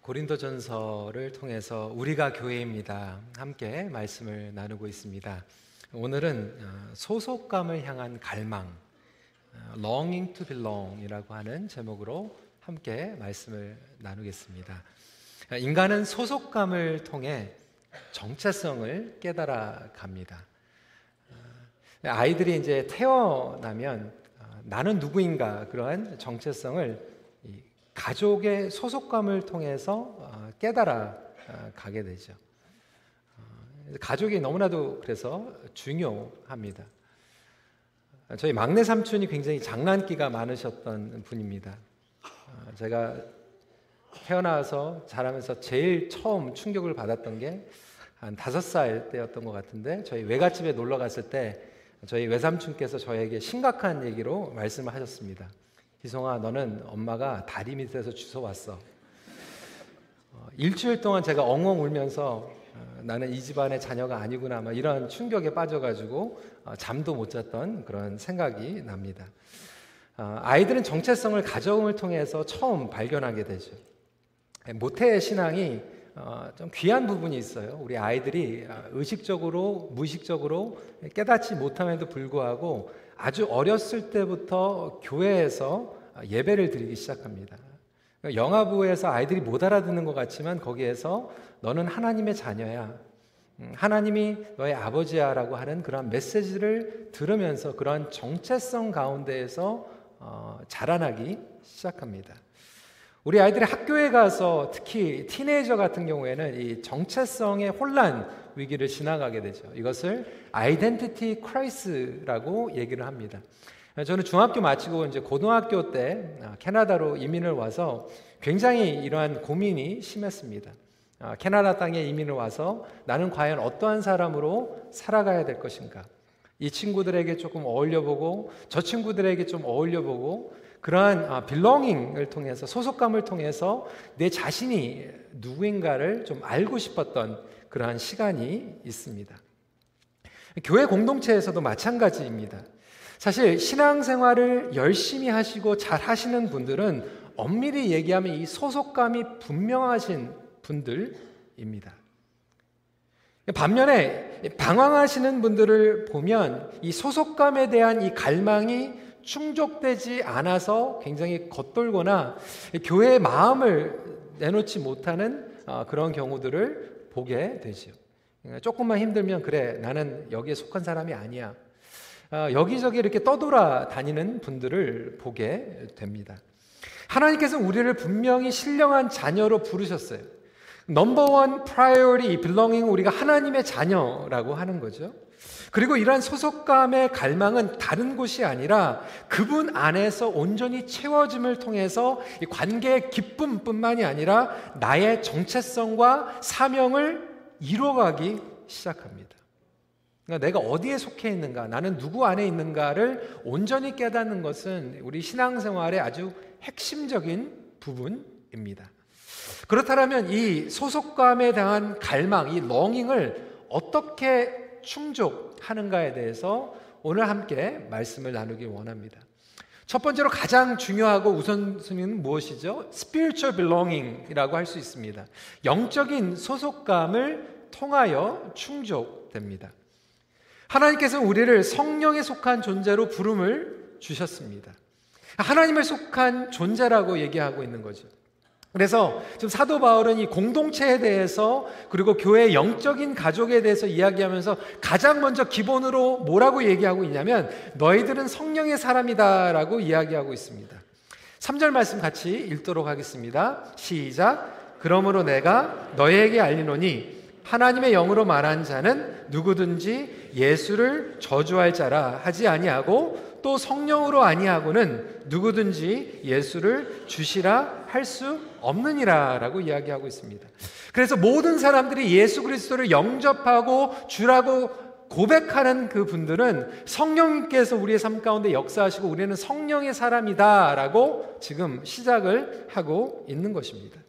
고린도전서를 통해서 우리가 교회입니다. 함께 말씀을 나누고 있습니다. 오늘은 어, 소속감을 향한 갈망, 어, longing to belong이라고 하는 제목으로 함께 말씀을 나누겠습니다. 인간은 소속감을 통해 정체성을 깨달아 갑니다. 어, 아이들이 이제 태어나면 나는 누구인가 그러한 정체성을 가족의 소속감을 통해서 어, 깨달아 어, 가게 되죠. 어, 가족이 너무나도 그래서 중요합니다. 저희 막내 삼촌이 굉장히 장난기가 많으셨던 분입니다. 제가 태어나서 자라면서 제일 처음 충격을 받았던 게 한 다섯 살 때였던 것 같은데 저희 외갓집에 놀러 갔을 때 저희 외삼촌께서 저에게 심각한 얘기로 말씀을 하셨습니다. 희성아, 너는 엄마가 다리 밑에서 주워 왔어. 어, 일주일 동안 제가 엉엉 울면서 어, 나는 이 집안의 자녀가 아니구나, 막 이런 충격에 빠져가지고 어, 잠도 못 잤던 그런 생각이 납니다. 어, 아이들은 정체성을 가정을 통해서 처음 발견하게 되죠. 모태 신앙이 어, 좀 귀한 부분이 있어요. 우리 아이들이 어, 의식적으로, 무의식적으로 깨닫지 못함에도 불구하고 아주 어렸을 때부터 교회에서 예배를 드리기 시작합니다. 영화부에서 아이들이 못 알아듣는 것 같지만 거기에서 너는 하나님의 자녀야. 음, 하나님이 너의 아버지야라고 하는 그런 메시지를 들으면서 그런 정체성 가운데에서 어, 자라나기 시작합니다. 우리 아이들이 학교에 가서 특히 티네이저 같은 경우에는 이 정체성의 혼란 위기를 지나가게 되죠. 이것을 identity crisis라고 얘기를 합니다. 저는 중학교 마치고 이제 고등학교 때 아, 캐나다로 이민을 와서 굉장히 이러한 고민이 심했습니다. 아, 캐나다 땅에 이민을 와서 나는 과연 어떠한 사람으로 살아가야 될 것인가? 이 친구들에게 조금 어울려보고 저 친구들에게 좀 어울려보고 그러한 belonging을 아, 통해서 소속감을 통해서 내 자신이 누구인가를 좀 알고 싶었던 그러한 시간이 있습니다. 교회 공동체에서도 마찬가지입니다. 사실 신앙생활을 열심히 하시고 잘 하시는 분들은 엄밀히 얘기하면 이 소속감이 분명하신 분들입니다. 반면에 방황하시는 분들을 보면 이 소속감에 대한 이 갈망이 충족되지 않아서 굉장히 겉돌거나 교회에 마음을 내놓지 못하는 어, 그런 경우들을 보게 되죠. 조금만 힘들면 그래 나는 여기에 속한 사람이 아니야. 어, 여기저기 이렇게 떠돌아 다니는 분들을 보게 됩니다. 하나님께서 우리를 분명히 신령한 자녀로 부르셨어요. number one primary belonging 우리가 하나님의 자녀라고 하는 거죠. 그리고 이러한 소속감의 갈망은 다른 곳이 아니라 그분 안에서 온전히 채워짐을 통해서 관계의 기쁨뿐만이 아니라 나의 정체성과 사명을 이루어가기 시작합니다. 그러니까 내가 어디에 속해 있는가, 나는 누구 안에 있는가를 온전히 깨닫는 것은 우리 신앙생활의 아주 핵심적인 부분입니다. 그렇다면 이 소속감에 대한 갈망, 이 렁잉을 어떻게 충족하는가에 대해서 오늘 함께 말씀을 나누기 원합니다. 첫 번째로 가장 중요하고 우선순위는 무엇이죠? spiritual belonging이라고 할 수 있습니다. 영적인 소속감을 통하여 충족됩니다. 하나님께서 우리를 성령에 속한 존재로 부름을 주셨습니다. 하나님을 속한 존재라고 얘기하고 있는 거죠. 그래서 지금 사도 바울은 이 공동체에 대해서 그리고 교회의 영적인 가족에 대해서 이야기하면서 가장 먼저 기본으로 뭐라고 얘기하고 있냐면 너희들은 성령의 사람이다라고 이야기하고 있습니다. 3절 말씀 같이 읽도록 하겠습니다. 시작. 그러므로 내가 너희에게 알리노니 하나님의 영으로 말한 자는 누구든지 예수를 저주할 자라 하지 아니하고 또 성령으로 아니하고는 누구든지 예수를 주시라 할 수 없느니라라고 이야기하고 있습니다. 그래서 모든 사람들이 예수 그리스도를 영접하고 주라고 고백하는 그 분들은 성령님께서 우리의 삶 가운데 역사하시고 우리는 성령의 사람이다라고 지금 시작을 하고 있는 것입니다.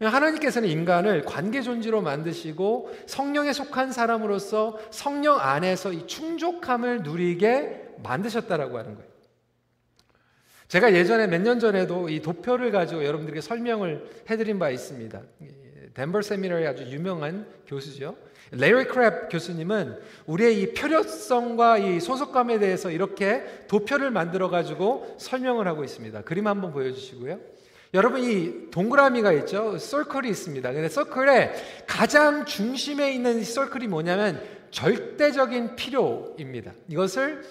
하나님께서는 인간을 관계 존재로 만드시고 성령에 속한 사람으로서 성령 안에서 이 충족함을 누리게 만드셨다라고 하는 거예요. 제가 예전에 몇 년 전에도 이 도표를 가지고 여러분들에게 설명을 해드린 바 있습니다. 덴버 세미나의 아주 유명한 교수죠. 레리 크랩 교수님은 우리의 이 표려성과 이 소속감에 대해서 이렇게 도표를 만들어 가지고 설명을 하고 있습니다. 그림 한번 보여주시고요. 여러분 이 동그라미가 있죠. 서클이 있습니다. 근데 서클의 가장 중심에 있는 이 서클이 뭐냐면 절대적인 필요입니다. 이것을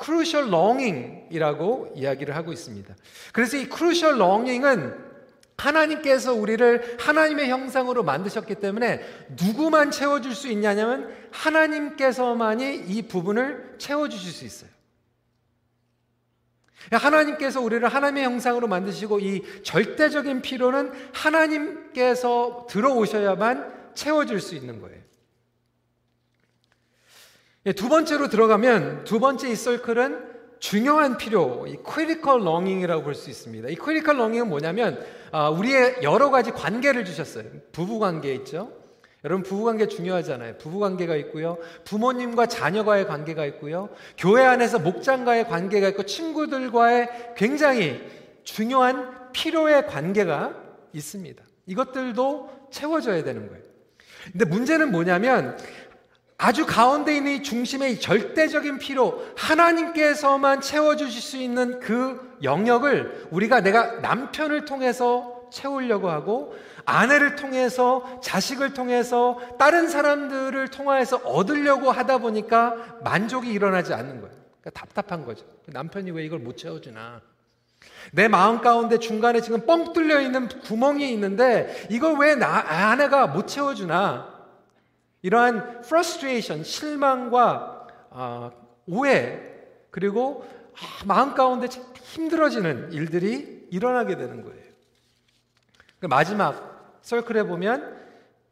crucial longing이라고 이야기를 하고 있습니다. 그래서 이 crucial longing은 하나님께서 우리를 하나님의 형상으로 만드셨기 때문에 누구만 채워줄 수 있냐면 하나님께서만이 이 부분을 채워주실 수 있어요. 하나님께서 우리를 하나님의 형상으로 만드시고 이 절대적인 필요는 하나님께서 들어오셔야만 채워질 수 있는 거예요. 예, 두 번째로 들어가면 두 번째 이 설클은 중요한 필요, 이 critical longing이라고 볼 수 있습니다. 이 critical longing은 뭐냐면 아, 우리의 여러 가지 관계를 주셨어요. 부부 관계 있죠. 여러분 부부 관계 중요하잖아요. 부부 관계가 있고요. 부모님과 자녀과의 관계가 있고요. 교회 안에서 목장과의 관계가 있고 친구들과의 굉장히 중요한 필요의 관계가 있습니다. 이것들도 채워져야 되는 거예요. 근데 문제는 뭐냐면 아주 가운데 있는 이 중심의 이 절대적인 필요, 하나님께서만 채워주실 수 있는 그 영역을 우리가 내가 남편을 통해서 채우려고 하고 아내를 통해서 자식을 통해서 다른 사람들을 통해서 얻으려고 하다 보니까 만족이 일어나지 않는 거예요. 그러니까 답답한 거죠. 남편이 왜 이걸 못 채워주나? 내 마음 가운데 중간에 지금 뻥 뚫려 있는 구멍이 있는데 이걸 왜 나, 아내가 못 채워주나? 이러한 frustration, 실망과 어, 오해 그리고 아, 마음 가운데 힘들어지는 일들이 일어나게 되는 거예요. 그 마지막 설클에 보면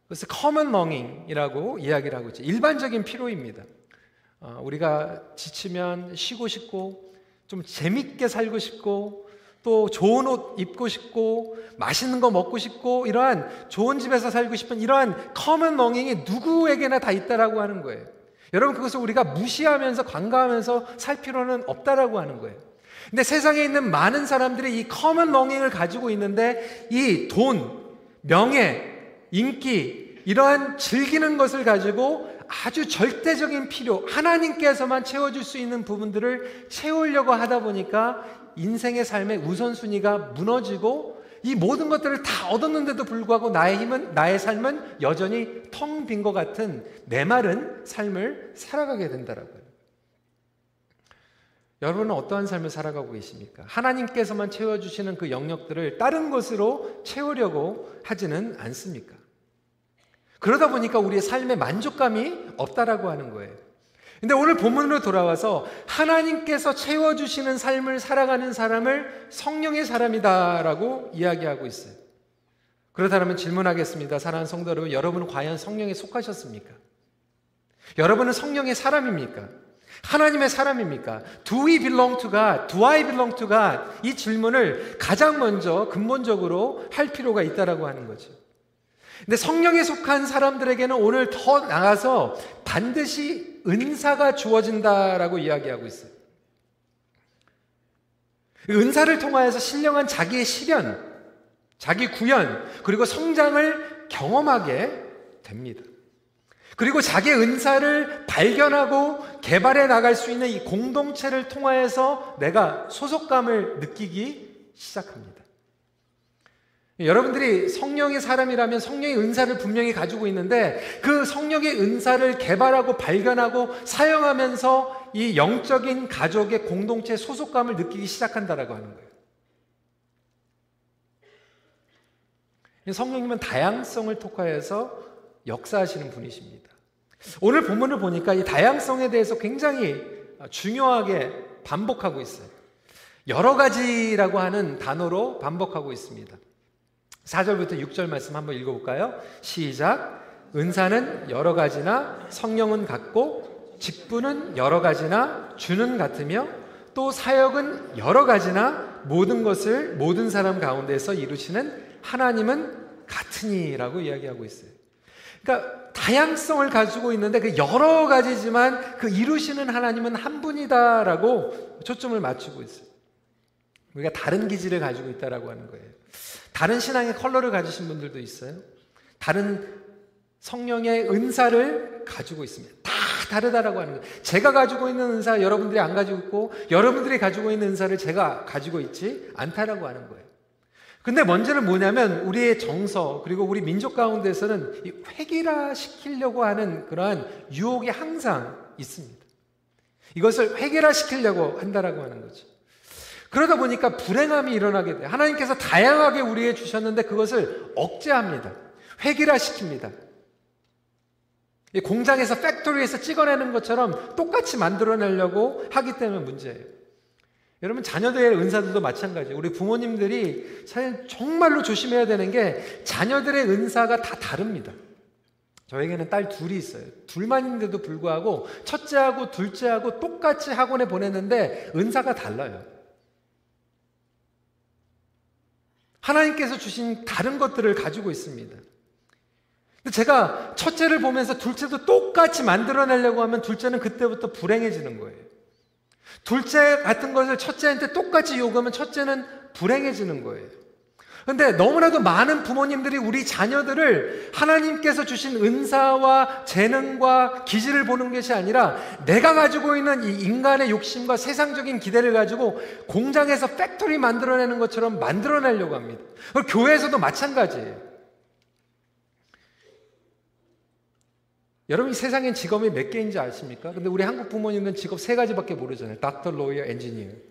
그래서 common longing이라고 이야기를 하고 있죠. 일반적인 필요입니다. 어, 우리가 지치면 쉬고 싶고 좀 재밌게 살고 싶고 또 좋은 옷 입고 싶고 맛있는 거 먹고 싶고 이러한 좋은 집에서 살고 싶은 이러한 common longing이 누구에게나 다 있다라고 하는 거예요. 여러분 그것을 우리가 무시하면서 간과하면서 살 필요는 없다라고 하는 거예요. 근데 세상에 있는 많은 사람들이 이 common longing을 가지고 있는데 이 돈, 명예, 인기 이러한 즐기는 것을 가지고 아주 절대적인 필요, 하나님께서만 채워줄 수 있는 부분들을 채우려고 하다 보니까 인생의 삶의 우선순위가 무너지고 이 모든 것들을 다 얻었는데도 불구하고 나의 힘은, 나의 삶은 여전히 텅 빈 것 같은 메마른 삶을 살아가게 된다라고요. 여러분은 어떠한 삶을 살아가고 계십니까? 하나님께서만 채워주시는 그 영역들을 다른 것으로 채우려고 하지는 않습니까? 그러다 보니까 우리의 삶에 만족감이 없다라고 하는 거예요. 근데 오늘 본문으로 돌아와서 하나님께서 채워주시는 삶을 살아가는 사람을 성령의 사람이다라고 이야기하고 있어요. 그렇다면 질문하겠습니다. 사랑하는 성도 여러분, 여러분은 과연 성령에 속하셨습니까? 여러분은 성령의 사람입니까? 하나님의 사람입니까? Do we belong to God? Do I belong to God? 이 질문을 가장 먼저 근본적으로 할 필요가 있다라고 하는 거죠. 근데 성령에 속한 사람들에게는 오늘 더 나가서 반드시 은사가 주어진다라고 이야기하고 있어요. 은사를 통하여서 신령한 자기의 실현, 자기 구현, 그리고 성장을 경험하게 됩니다. 그리고 자기의 은사를 발견하고 개발해 나갈 수 있는 이 공동체를 통하여서 내가 소속감을 느끼기 시작합니다. 여러분들이 성령의 사람이라면 성령의 은사를 분명히 가지고 있는데 그 성령의 은사를 개발하고 발견하고 사용하면서 이 영적인 가족의 공동체 소속감을 느끼기 시작한다라고 하는 거예요. 성령님은 다양성을 특화해서 역사하시는 분이십니다. 오늘 본문을 보니까 이 다양성에 대해서 굉장히 중요하게 반복하고 있어요. 여러 가지라고 하는 단어로 반복하고 있습니다. 4절부터 6절 말씀 한번 읽어볼까요? 시작. 은사는 여러 가지나 성령은 같고 직분은 여러 가지나 주는 같으며 또 사역은 여러 가지나 모든 것을 모든 사람 가운데서 이루시는 하나님은 같으니라고 이야기하고 있어요. 그러니까 다양성을 가지고 있는데 그 여러 가지지만 그 이루시는 하나님은 한 분이다라고 초점을 맞추고 있어요. 우리가 다른 기질을 가지고 있다라고 하는 거예요. 다른 신앙의 컬러를 가지신 분들도 있어요. 다른 성령의 은사를 가지고 있습니다. 다 다르다라고 하는 거예요. 제가 가지고 있는 은사 여러분들이 안 가지고 있고 여러분들이 가지고 있는 은사를 제가 가지고 있지 않다라고 하는 거예요. 근데 문제는 뭐냐면 우리의 정서 그리고 우리 민족 가운데서는 획일화 시키려고 하는 그러한 유혹이 항상 있습니다. 이것을 획일화 시키려고 한다라고 하는 거죠. 그러다 보니까 불행함이 일어나게 돼요. 하나님께서 다양하게 우리에게 주셨는데 그것을 억제합니다. 획일화 시킵니다. 공장에서 팩토리에서 찍어내는 것처럼 똑같이 만들어내려고 하기 때문에 문제예요. 여러분 자녀들의 은사들도 마찬가지예요. 우리 부모님들이 사실 정말로 조심해야 되는 게 자녀들의 은사가 다 다릅니다. 저에게는 딸 둘이 있어요. 둘만 있는데도 불구하고 첫째하고 둘째하고 똑같이 학원에 보냈는데 은사가 달라요. 하나님께서 주신 다른 것들을 가지고 있습니다. 제가 첫째를 보면서 둘째도 똑같이 만들어내려고 하면 둘째는 그때부터 불행해지는 거예요. 둘째 같은 것을 첫째한테 똑같이 요구하면 첫째는 불행해지는 거예요. 근데 너무나도 많은 부모님들이 우리 자녀들을 하나님께서 주신 은사와 재능과 기질을 보는 것이 아니라 내가 가지고 있는 이 인간의 욕심과 세상적인 기대를 가지고 공장에서 factory 만들어내는 것처럼 만들어내려고 합니다. 교회에서도 마찬가지예요. 여러분 이 세상엔 직업이 몇 개인지 아십니까? 근데 우리 한국 부모님은 직업 세 가지밖에 모르잖아요. doctor, lawyer, engineer.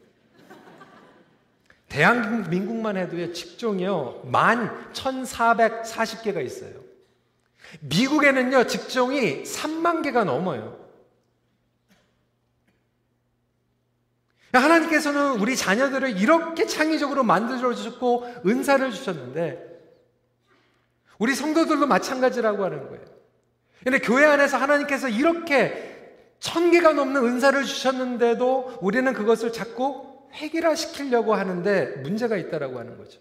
대한민국만 해도요, 직종이요, 만 1440개가 있어요. 미국에는요, 직종이 3만 개가 넘어요. 하나님께서는 우리 자녀들을 이렇게 창의적으로 만들어 주셨고, 은사를 주셨는데, 우리 성도들도 마찬가지라고 하는 거예요. 근데 교회 안에서 하나님께서 이렇게 천 개가 넘는 은사를 주셨는데도 우리는 그것을 자꾸 획일화 시키려고 하는데 문제가 있다라고 하는 거죠.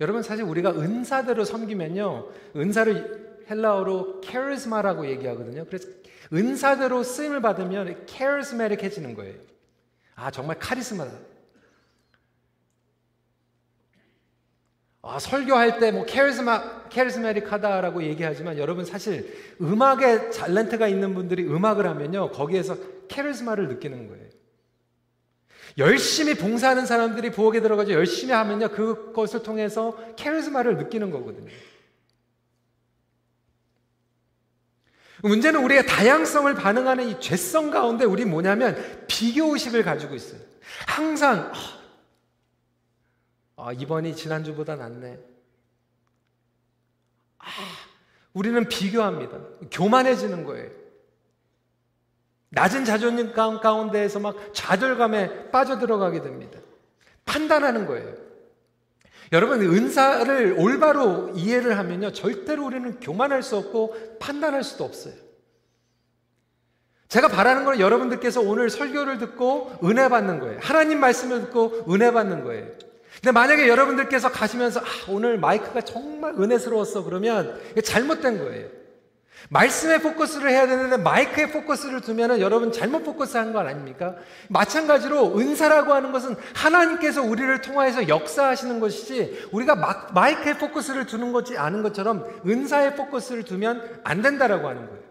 여러분 사실 우리가 은사대로 섬기면요. 은사를 헬라어로 카리스마라고 얘기하거든요. 그래서 은사대로 쓰임을 받으면 카리스마틱해지는 거예요. 아 정말 카리스마다. 아, 설교할 때뭐 캐리스마 캐리스마틱하다라고 얘기하지만 여러분 사실 음악에 탤런트가 있는 분들이 음악을 하면요 거기에서 캐리스마를 느끼는 거예요. 열심히 봉사하는 사람들이 부엌에 들어가서 열심히 하면요 그것을 통해서 캐리스마를 느끼는 거거든요. 문제는 우리의 다양성을 반응하는 이 죄성 가운데 우리 뭐냐면 비교 의식을 가지고 있어요. 항상 아, 이번이 지난주보다 낫네. 아, 우리는 비교합니다. 교만해지는 거예요. 낮은 자존심 가운데에서 막 좌절감에 빠져들어가게 됩니다. 판단하는 거예요. 여러분, 은사를 올바로 이해를 하면요. 절대로 우리는 교만할 수 없고 판단할 수도 없어요. 제가 바라는 건 여러분들께서 오늘 설교를 듣고 은혜 받는 거예요. 하나님 말씀을 듣고 은혜 받는 거예요. 근데 만약에 여러분들께서 가시면서 아, 오늘 마이크가 정말 은혜스러웠어 그러면 잘못된 거예요. 말씀에 포커스를 해야 되는데 마이크에 포커스를 두면은 여러분 잘못 포커스한 거 아닙니까? 마찬가지로 은사라고 하는 것은 하나님께서 우리를 통하여서 역사하시는 것이지 우리가 마, 마이크에 포커스를 두는 것이 아는 것처럼 은사에 포커스를 두면 안 된다라고 하는 거예요.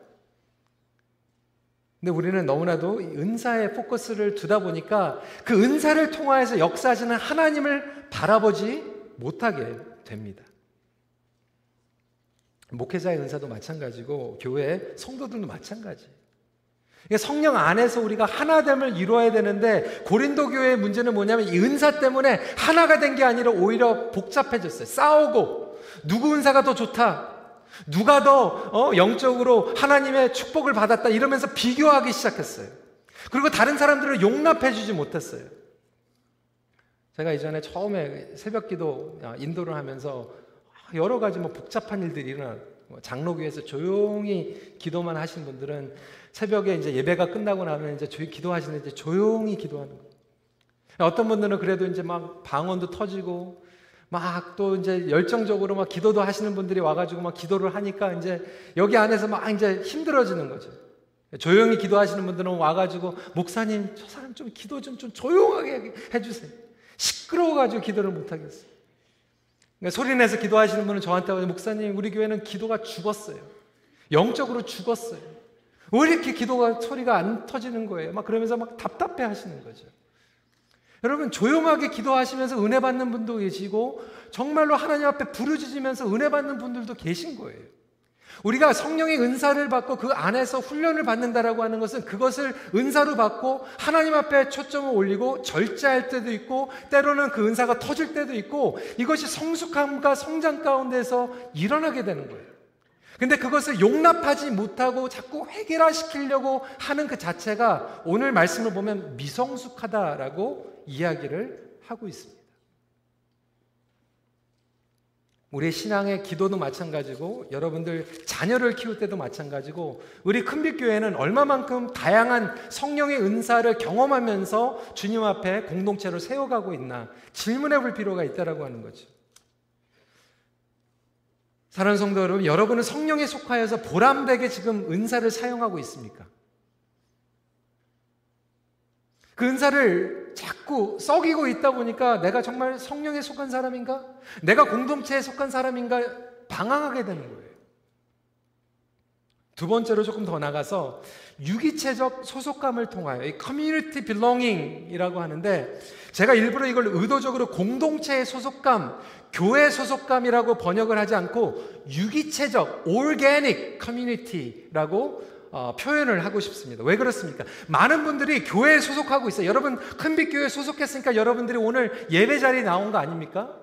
근데 우리는 너무나도 은사에 포커스를 두다 보니까 그 은사를 통하여서 역사하시는 하나님을 바라보지 못하게 됩니다. 목회자의 은사도 마찬가지고 교회 성도들도 마찬가지. 성령 안에서 우리가 하나됨을 이루어야 되는데 고린도 교회의 문제는 뭐냐면 이 은사 때문에 하나가 된 게 아니라 오히려 복잡해졌어요. 싸우고 누구 은사가 더 좋다. 누가 더 어, 영적으로 하나님의 축복을 받았다 이러면서 비교하기 시작했어요. 그리고 다른 사람들을 용납해 주지 못했어요. 제가 이전에 처음에 새벽 기도 아, 인도를 하면서 여러 가지 뭐 복잡한 일들이 일어나 뭐 장로교에서 조용히 기도만 하신 분들은 새벽에 이제 예배가 끝나고 나면 이제 기도하시는데 이제 조용히 기도하는 거예요. 어떤 분들은 그래도 이제 막 방언도 터지고 막 또 이제 열정적으로 막 기도도 하시는 분들이 와가지고 막 기도를 하니까 이제 여기 안에서 막 이제 힘들어지는 거죠. 조용히 기도하시는 분들은 와가지고 목사님 저 사람 좀 기도 좀, 좀 조용하게 해주세요. 시끄러워가지고 기도를 못 하겠어요. 그러니까 소리 내서 기도하시는 분은 저한테 와서 목사님 우리 교회는 기도가 죽었어요. 영적으로 죽었어요. 왜 이렇게 기도가 소리가 안 터지는 거예요? 막 그러면서 막 답답해 하시는 거죠. 여러분 조용하게 기도하시면서 은혜 받는 분도 계시고 정말로 하나님 앞에 부르짖으면서 은혜 받는 분들도 계신 거예요. 우리가 성령의 은사를 받고 그 안에서 훈련을 받는다라고 하는 것은 그것을 은사로 받고 하나님 앞에 초점을 올리고 절제할 때도 있고 때로는 그 은사가 터질 때도 있고 이것이 성숙함과 성장 가운데서 일어나게 되는 거예요. 근데 그것을 용납하지 못하고 자꾸 해결화시키려고 하는 그 자체가 오늘 말씀을 보면 미성숙하다라고 이야기를 하고 있습니다. 우리 신앙의 기도도 마찬가지고 여러분들 자녀를 키울 때도 마찬가지고 우리 큰빛 교회는 얼마만큼 다양한 성령의 은사를 경험하면서 주님 앞에 공동체를 세워가고 있나 질문해 볼 필요가 있다라고 하는 거죠. 사랑하는 성도 여러분, 여러분은 성령에 속하여서 보람되게 지금 은사를 사용하고 있습니까? 그 은사를 자꾸 썩이고 있다 보니까 내가 정말 성령에 속한 사람인가? 내가 공동체에 속한 사람인가? 방황하게 되는 거예요. 두 번째로 조금 더 나가서 유기체적 소속감을 통하여 이 커뮤니티 빌롱잉이라고 하는데 제가 일부러 이걸 의도적으로 공동체의 소속감, 교회 소속감이라고 번역을 하지 않고 유기체적 organic community라고 어, 표현을 하고 싶습니다. 왜 그렇습니까? 많은 분들이 교회에 소속하고 있어요. 여러분 큰빛 교회에 소속했으니까 여러분들이 오늘 예배 자리에 나온 거 아닙니까?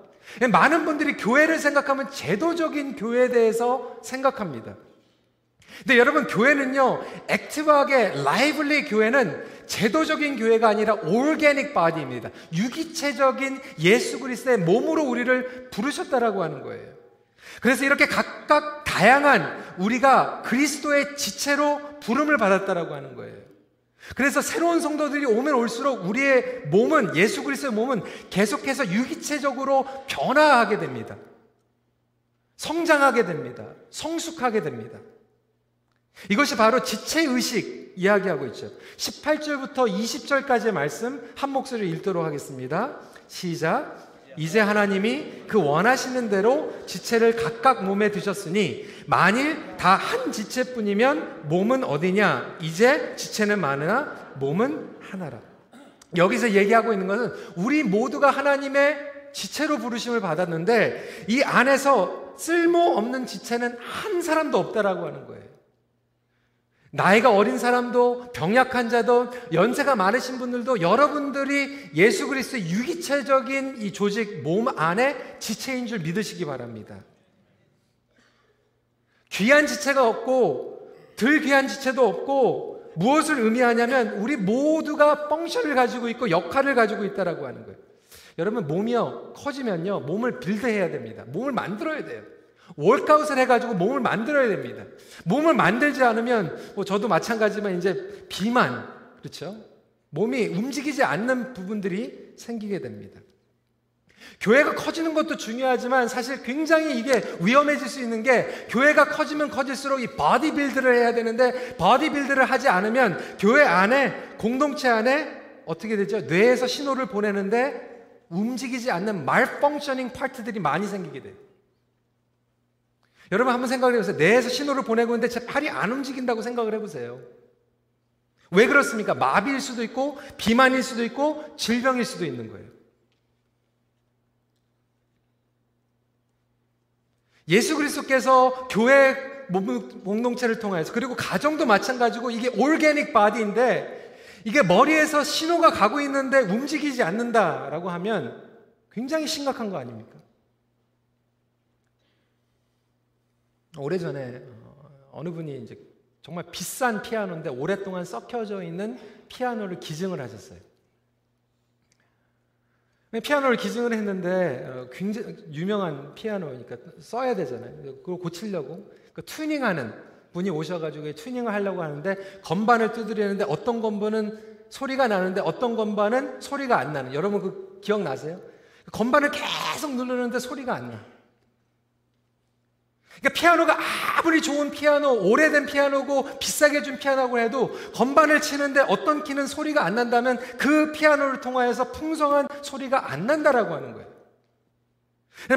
많은 분들이 교회를 생각하면 제도적인 교회에 대해서 생각합니다. 근데 여러분 교회는요 active하게 lively 교회는 제도적인 교회가 아니라 organic body입니다. 유기체적인 예수 그리스도의 몸으로 우리를 부르셨다라고 하는 거예요. 그래서 이렇게 각각 다양한 우리가 그리스도의 지체로 부름을 받았다라고 하는 거예요. 그래서 새로운 성도들이 오면 올수록 우리의 몸은 예수 그리스도의 몸은 계속해서 유기체적으로 변화하게 됩니다. 성장하게 됩니다. 성숙하게 됩니다. 이것이 바로 지체 의식 이야기하고 있죠. 18절부터 20절까지의 말씀 한 목소리로 읽도록 하겠습니다. 시작. 이제 하나님이 그 원하시는 대로 지체를 각각 몸에 두셨으니 만일 다 한 지체뿐이면 몸은 어디냐? 이제 지체는 많으나 몸은 하나라. 여기서 얘기하고 있는 것은 우리 모두가 하나님의 지체로 부르심을 받았는데 이 안에서 쓸모 없는 지체는 한 사람도 없다라고 하는 거예요. 나이가 어린 사람도 병약한 자도 연세가 많으신 분들도 여러분들이 예수 그리스도의 유기체적인 이 조직 몸 안에 지체인 줄 믿으시기 바랍니다. 귀한 지체가 없고 덜 귀한 지체도 없고 무엇을 의미하냐면 우리 모두가 펑션을 가지고 있고 역할을 가지고 있다라고 하는 거예요. 여러분 몸이요 커지면요 몸을 빌드해야 됩니다. 몸을 만들어야 돼요. 월카웃을 해가지고 몸을 만들어야 됩니다. 몸을 만들지 않으면 뭐 저도 마찬가지지만 이제 비만 그렇죠. 몸이 움직이지 않는 부분들이 생기게 됩니다. 교회가 커지는 것도 중요하지만 사실 굉장히 이게 위험해질 수 있는 게 교회가 커지면 커질수록 이 body build를 해야 되는데 body build를 하지 않으면 교회 안에 공동체 안에 어떻게 되죠? 뇌에서 신호를 보내는데 움직이지 않는 malfunctioning part들이 많이 생기게 돼요. 여러분 한번 생각을 해보세요. 뇌에서 신호를 보내고 있는데 제 팔이 안 움직인다고 생각을 해보세요. 왜 그렇습니까? 마비일 수도 있고, 비만일 수도 있고, 질병일 수도 있는 거예요. 예수 그리스도께서 교회 공동체를 통해서 그리고 가정도 마찬가지고 이게 올게닉 바디인데 이게 머리에서 신호가 가고 있는데 움직이지 않는다라고 하면 굉장히 심각한 거 아닙니까? 오래전에 어, 어느 분이 이제 정말 비싼 피아노인데 오랫동안 썩혀져 있는 피아노를 기증을 하셨어요. 피아노를 기증을 했는데 어, 굉장히 유명한 피아노니까 써야 되잖아요. 그걸 고치려고 그 튜닝하는 분이 오셔가지고 튜닝을 하려고 하는데 건반을 두드리는데 어떤 건반은 소리가 나는데 어떤 건반은 소리가 안 나는. 여러분 그 기억나세요? 건반을 계속 누르는데 소리가 안 나. 그러니까 피아노가 아무리 좋은 피아노, 오래된 피아노고 비싸게 준 피아노고 해도 건반을 치는데 어떤 키는 소리가 안 난다면 그 피아노를 통하여서 풍성한 소리가 안 난다라고 하는 거예요.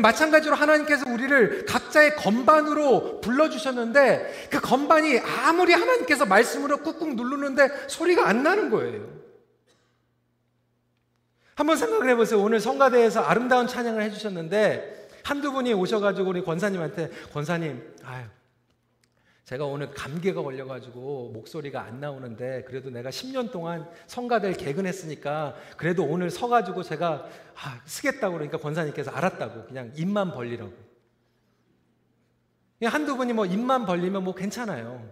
마찬가지로 하나님께서 우리를 각자의 건반으로 불러주셨는데 그 건반이 아무리 하나님께서 말씀으로 꾹꾹 누르는데 소리가 안 나는 거예요. 한번 생각을 해보세요. 오늘 성가대에서 아름다운 찬양을 해주셨는데 한두 분이 오셔가지고 우리 권사님한테 권사님, 아유, 제가 오늘 감기가 걸려가지고 목소리가 안 나오는데 그래도 내가 10년 동안 성가대를 개근했으니까 그래도 오늘 서가지고 제가 아, 쓰겠다고 그러니까 권사님께서 알았다고 그냥 입만 벌리라고. 한두 분이 뭐 입만 벌리면 뭐 괜찮아요.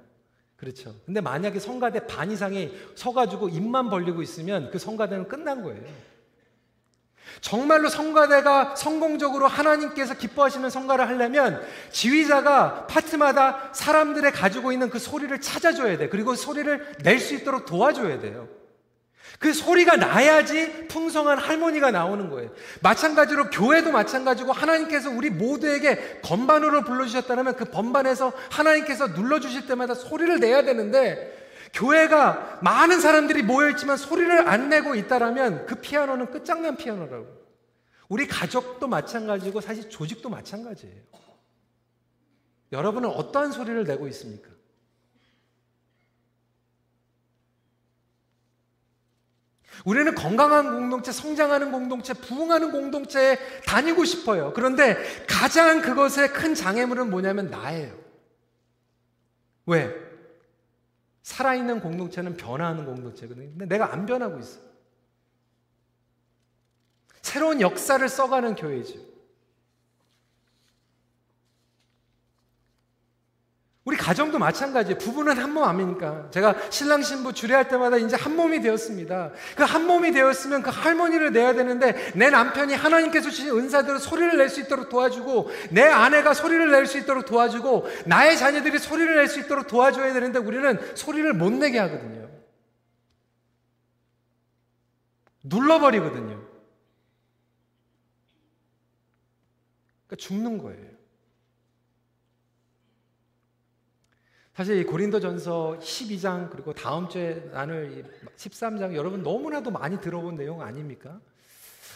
그렇죠. 근데 만약에 성가대 반 이상이 서가지고 입만 벌리고 있으면 그 성가대는 끝난 거예요. 정말로 성가대가 성공적으로 하나님께서 기뻐하시는 성가를 하려면 지휘자가 파트마다 사람들의 가지고 있는 그 소리를 찾아줘야 돼. 그리고 소리를 낼 수 있도록 도와줘야 돼요. 그 소리가 나야지 풍성한 할머니가 나오는 거예요. 마찬가지로 교회도 마찬가지고 하나님께서 우리 모두에게 건반으로 불러주셨다면 그 건반에서 하나님께서 눌러주실 때마다 소리를 내야 되는데 교회가 많은 사람들이 모여있지만 소리를 안 내고 있다라면 그 피아노는 끝장난 피아노라고. 우리 가족도 마찬가지고 사실 조직도 마찬가지예요. 여러분은 어떠한 소리를 내고 있습니까? 우리는 건강한 공동체, 성장하는 공동체, 부흥하는 공동체에 다니고 싶어요. 그런데 가장 그것의 큰 장애물은 뭐냐면 나예요. 왜? 살아있는 공동체는 변화하는 공동체거든요. 근데 내가 안 변하고 있어. 새로운 역사를 써가는 교회죠. 우리 가정도 마찬가지예요. 부부는 한 몸 아닙니까? 제가 신랑 신부 주례할 때마다 이제 한 몸이 되었습니다. 그 한 몸이 되었으면 그 할머니를 내야 되는데 내 남편이 하나님께서 주신 은사대로 소리를 낼 수 있도록 도와주고 내 아내가 소리를 낼 수 있도록 도와주고 나의 자녀들이 소리를 낼 수 있도록 도와줘야 되는데 우리는 소리를 못 내게 하거든요. 눌러버리거든요. 그러니까 죽는 거예요. 사실 고린도전서 12장 그리고 다음 주에 나눌 13장 여러분 너무나도 많이 들어본 내용 아닙니까?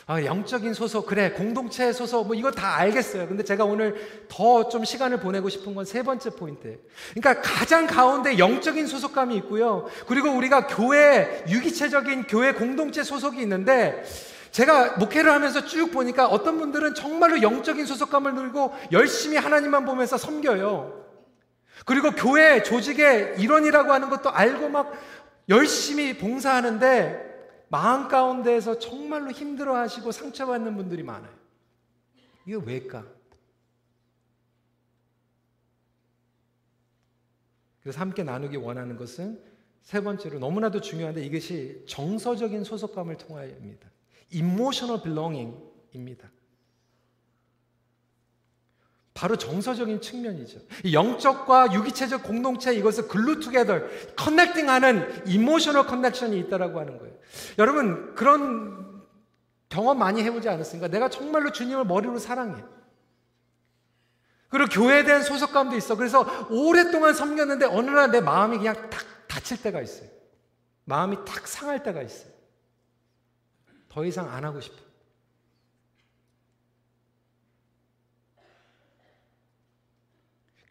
아, 영적인 소속, 그래, 공동체 소속, 뭐 이거 다 알겠어요. 근데 제가 오늘 더 좀 시간을 보내고 싶은 건 세 번째 포인트. 그러니까 가장 가운데 영적인 소속감이 있고요. 그리고 우리가 교회, 유기체적인 교회 공동체 소속이 있는데, 제가 목회를 하면서 쭉 보니까 어떤 분들은 정말로 영적인 소속감을 누리고 열심히 하나님만 보면서 섬겨요. 그리고 교회 조직의 일원이라고 하는 것도 알고 막 열심히 봉사하는데 마음 가운데에서 정말로 힘들어 하시고 상처받는 분들이 많아요. 이게 왜일까? 그래서 함께 나누기 원하는 것은 세 번째로 너무나도 중요한데 이것이 정서적인 소속감을 통하여입니다. emotional belonging입니다. 바로 정서적인 측면이죠. 영적과 유기체적 공동체 이것을 glue together, connecting하는 emotional connection이 있다라고 하는 거예요. 여러분 그런 경험 많이 해보지 않았습니까? 내가 정말로 주님을 머리로 사랑해. 그리고 교회에 대한 소속감도 있어. 그래서 오랫동안 섬겼는데 어느 날 내 마음이 그냥 탁 다칠 때가 있어요. 마음이 탁 상할 때가 있어요. 더 이상 안 하고 싶어.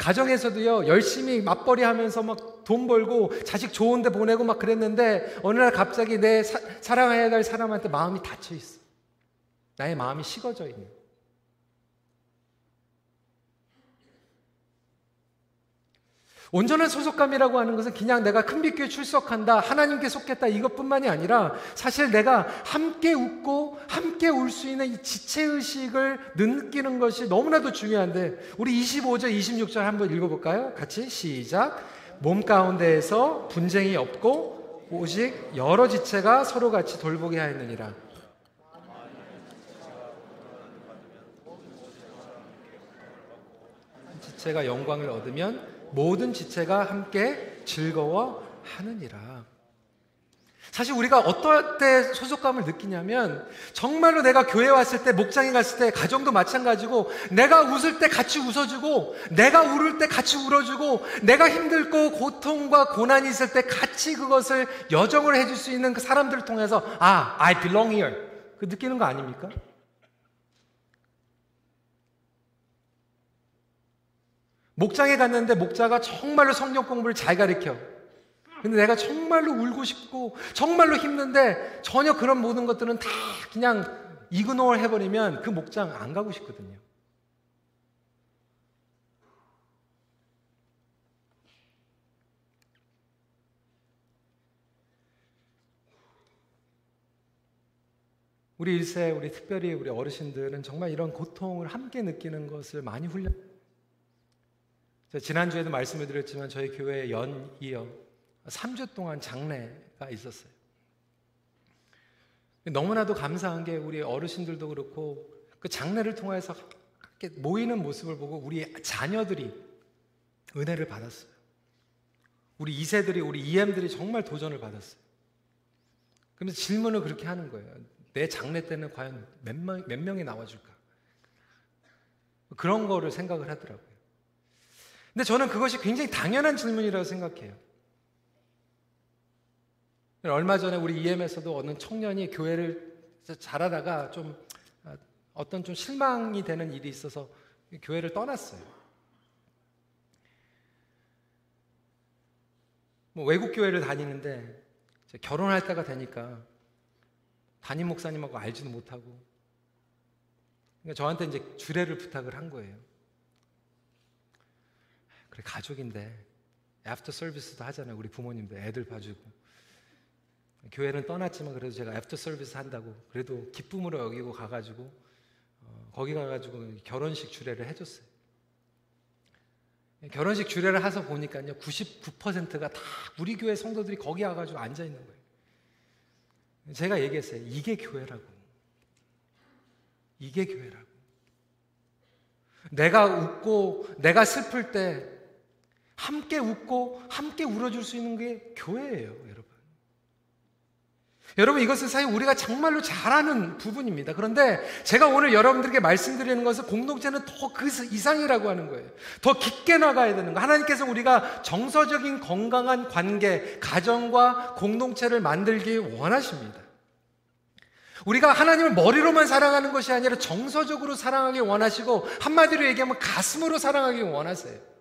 가정에서도요, 열심히 맞벌이 하면서 막 돈 벌고 자식 좋은 데 보내고 막 그랬는데 어느 날 갑자기 내 사, 사랑해야 될 사람한테 마음이 닫혀 있어. 나의 마음이 식어져 있는. 온전한 소속감이라고 하는 것은 그냥 내가 큰 빛교회 출석한다, 하나님께 속겠다 이것뿐만이 아니라 사실 내가 함께 웃고 함께 울 수 있는 이 지체의식을 느끼는 것이 너무나도 중요한데 우리 25절, 26절 한번 읽어볼까요? 같이 시작. 몸 가운데에서 분쟁이 없고 오직 여러 지체가 서로 같이 돌보게 하였느니라. 지체가 영광을 얻으면 모든 지체가 함께 즐거워하느니라. 사실 우리가 어떨 때 소속감을 느끼냐면 정말로 내가 교회 왔을 때 목장에 갔을 때 가정도 마찬가지고 내가 웃을 때 같이 웃어주고 내가 울을 때 같이 울어주고 내가 힘들고 고통과 고난이 있을 때 같이 그것을 여정을 해줄 수 있는 그 사람들을 통해서 아, I belong here 그 느끼는 거 아닙니까? 목장에 갔는데 목자가 정말로 성경 공부를 잘 가르쳐. 근데 내가 정말로 울고 싶고 정말로 힘든데 전혀 그런 모든 것들은 다 그냥 이그노어 해버리면 그 목장 안 가고 싶거든요. 우리 일세, 우리 특별히 우리 어르신들은 정말 이런 고통을 함께 느끼는 것을 많이 훈련. 지난주에도 말씀을 드렸지만 저희 교회 연이어 3주 동안 장례가 있었어요. 너무나도 감사한 게 우리 어르신들도 그렇고 그 장례를 통해서 모이는 모습을 보고 우리 자녀들이 은혜를 받았어요. 우리 2세들이, 우리 EM들이 정말 도전을 받았어요. 그러면서 질문을 그렇게 하는 거예요. 내 장례 때는 과연 몇, 명, 몇 명이 나와줄까? 그런 거를 생각을 하더라고요. 근데 저는 그것이 굉장히 당연한 질문이라고 생각해요. 얼마 전에 우리 EM에서도 어느 청년이 교회를 잘하다가 좀 아, 어떤 좀 실망이 되는 일이 있어서 교회를 떠났어요. 뭐 외국 교회를 다니는데 결혼할 때가 되니까 담임 목사님하고 알지도 못하고 그러니까 저한테 이제 주례를 부탁을 한 거예요. 그래 가족인데 애프터 서비스도 하잖아요. 우리 부모님들 애들 봐주고 교회는 떠났지만 그래도 제가 애프터 서비스 한다고 그래도 기쁨으로 여기고 가가지고 어, 거기 가가지고 결혼식 주례를 해줬어요. 결혼식 주례를 해서 보니까요 99%가 다 우리 교회 성도들이 거기 와가지고 앉아 있는 거예요. 제가 얘기했어요. 이게 교회라고. 이게 교회라고. 내가 웃고 내가 슬플 때 함께 웃고 함께 울어줄 수 있는 게 교회예요, 여러분. 여러분 이것은 사실 우리가 정말로 잘하는 부분입니다. 그런데 제가 오늘 여러분들에게 말씀드리는 것은 공동체는 더 그 이상이라고 하는 거예요. 더 깊게 나가야 되는 거. 하나님께서 우리가 정서적인 건강한 관계, 가정과 공동체를 만들기 원하십니다. 우리가 하나님을 머리로만 사랑하는 것이 아니라 정서적으로 사랑하기 원하시고 한마디로 얘기하면 가슴으로 사랑하기 원하세요.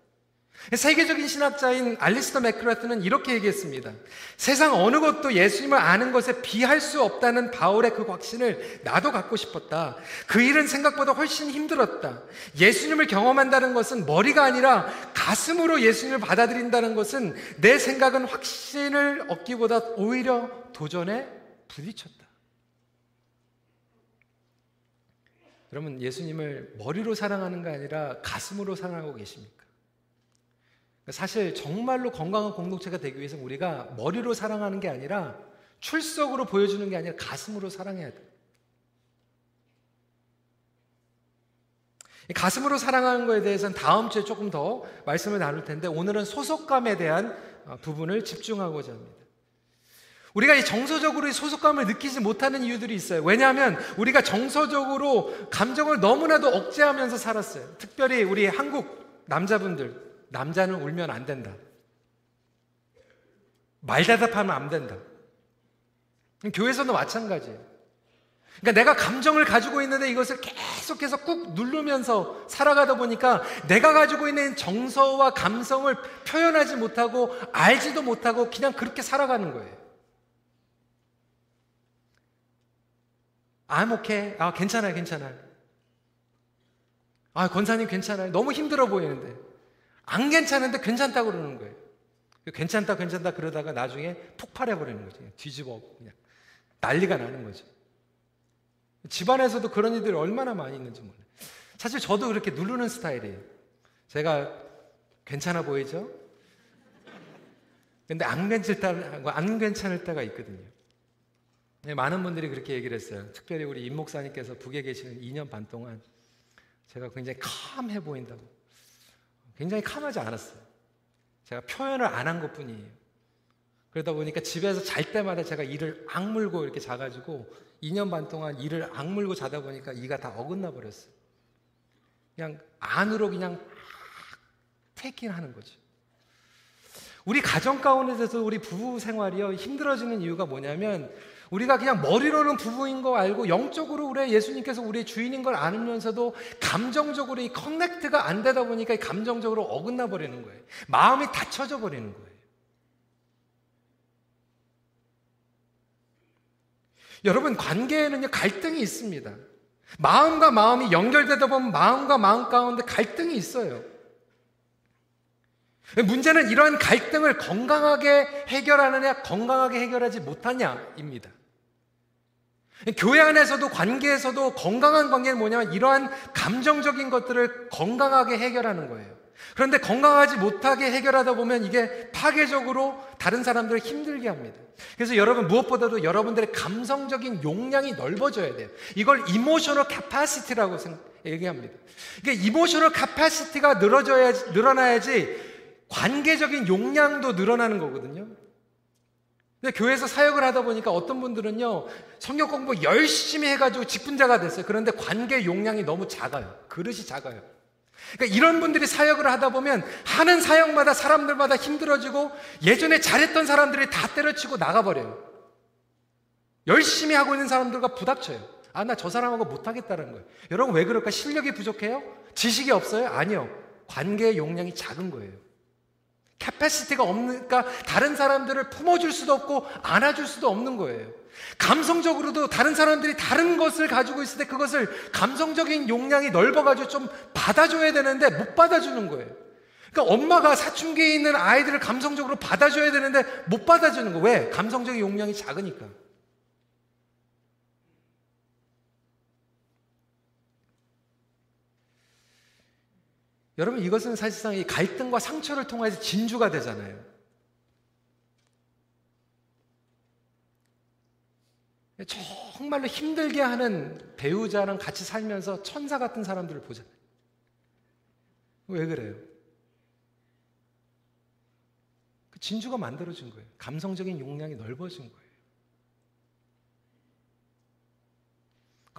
세계적인 신학자인 알리스터 맥크라트는 이렇게 얘기했습니다. 세상 어느 것도 예수님을 아는 것에 비할 수 없다는 바울의 그 확신을 나도 갖고 싶었다. 그 일은 생각보다 훨씬 힘들었다. 예수님을 경험한다는 것은 머리가 아니라 가슴으로 예수님을 받아들인다는 것은 내 생각은 확신을 얻기보다 오히려 도전에 부딪혔다. 여러분, 예수님을 머리로 사랑하는 게 아니라 가슴으로 사랑하고 계십니까? 사실 정말로 건강한 공동체가 되기 위해서 우리가 머리로 사랑하는 게 아니라 출석으로 보여주는 게 아니라 가슴으로 사랑해야 돼. 가슴으로 사랑하는 것에 대해서는 다음 주에 조금 더 말씀을 나눌 텐데 오늘은 소속감에 대한 어, 부분을 집중하고자 합니다. 우리가 이 정서적으로 소속감을 느끼지 못하는 이유들이 있어요. 왜냐하면 우리가 정서적으로 감정을 너무나도 억제하면서 살았어요. 특별히 우리 한국 남자분들, 남자는 울면 안 된다. 말대답하면 안 된다. 교회에서도 마찬가지예요. 그러니까 내가 감정을 가지고 있는데 이것을 계속해서 꾹 누르면서 살아가다 보니까 내가 가지고 있는 정서와 감성을 표현하지 못하고 알지도 못하고 그냥 그렇게 살아가는 거예요. I'm okay. 아, 괜찮아요, 괜찮아요. 아, 권사님 괜찮아요. 너무 힘들어 보이는데. 안 괜찮은데 괜찮다고 그러는 거예요. 괜찮다, 괜찮다 그러다가 나중에 폭발해 버리는 거죠. 뒤집어 그냥 난리가 나는 거죠. 집안에서도 그런 일들이 얼마나 많이 있는지 몰라요. 사실 저도 그렇게 누르는 스타일이에요. 제가 괜찮아 보이죠? 근데 안 괜찮을, 안 괜찮을 때가 있거든요. 네, 많은 분들이 그렇게 얘기를 했어요. 특별히 우리 임 목사님께서 북에 계시는 2년 반 동안 제가 굉장히 캄해 보인다고. 굉장히 캄하지 않았어요. 제가 표현을 안 한 것 뿐이에요. 그러다 보니까 집에서 잘 때마다 제가 이를 악물고 이렇게 자가지고 2년 반 동안 이를 악물고 자다 보니까 이가 다 어긋나 버렸어요. 그냥 안으로 그냥 테이킹 하는 거죠. 우리 가정 가운데서 우리 부부 생활이요 힘들어지는 이유가 뭐냐면 우리가 그냥 머리로는 부부인 거 알고 영적으로 우리 예수님께서 우리의 주인인 걸 알면서도 감정적으로 이 커넥트가 안 되다 보니까 감정적으로 어긋나 버리는 거예요. 마음이 닫혀져 버리는 거예요. 여러분 관계에는요 갈등이 있습니다. 마음과 마음이 연결되다 보면 마음과 마음 가운데 갈등이 있어요. 문제는 이러한 갈등을 건강하게 해결하느냐, 건강하게 해결하지 못하냐입니다. 교회 안에서도 관계에서도 건강한 관계는 뭐냐면 이러한 감정적인 것들을 건강하게 해결하는 거예요. 그런데 건강하지 못하게 해결하다 보면 이게 파괴적으로 다른 사람들을 힘들게 합니다. 그래서 여러분 무엇보다도 여러분들의 감성적인 용량이 넓어져야 돼요. 이걸 emotional capacity라고 얘기합니다. 이게 emotional capacity가 늘어져야 늘어나야지 관계적인 용량도 늘어나는 거거든요. 근데 교회에서 사역을 하다 보니까 어떤 분들은요, 성경 공부 열심히 해가지고 직분자가 됐어요. 그런데 관계 용량이 너무 작아요. 그릇이 작아요. 그러니까 이런 분들이 사역을 하다 보면 하는 사역마다 사람들마다 힘들어지고 예전에 잘했던 사람들이 다 때려치고 나가버려요. 열심히 하고 있는 사람들과 부닥쳐요. 아, 나 저 사람하고 못하겠다는 거예요. 여러분 왜 그럴까? 실력이 부족해요? 지식이 없어요? 아니요. 관계의 용량이 작은 거예요. capacity가 없으니까 다른 사람들을 품어줄 수도 없고 안아줄 수도 없는 거예요. 감성적으로도 다른 사람들이 다른 것을 가지고 있을 때 그것을 감성적인 용량이 넓어가지고 좀 받아줘야 되는데 못 받아주는 거예요. 그러니까 엄마가 사춘기에 있는 아이들을 감성적으로 받아줘야 되는데 못 받아주는 거. 왜? 감성적인 용량이 작으니까. 여러분 이것은 사실상 이 갈등과 상처를 통해서 진주가 되잖아요. 정말로 힘들게 하는 배우자랑 같이 살면서 천사 같은 사람들을 보잖아요. 왜 그래요? 그 진주가 만들어진 거예요. 감성적인 용량이 넓어진 거예요.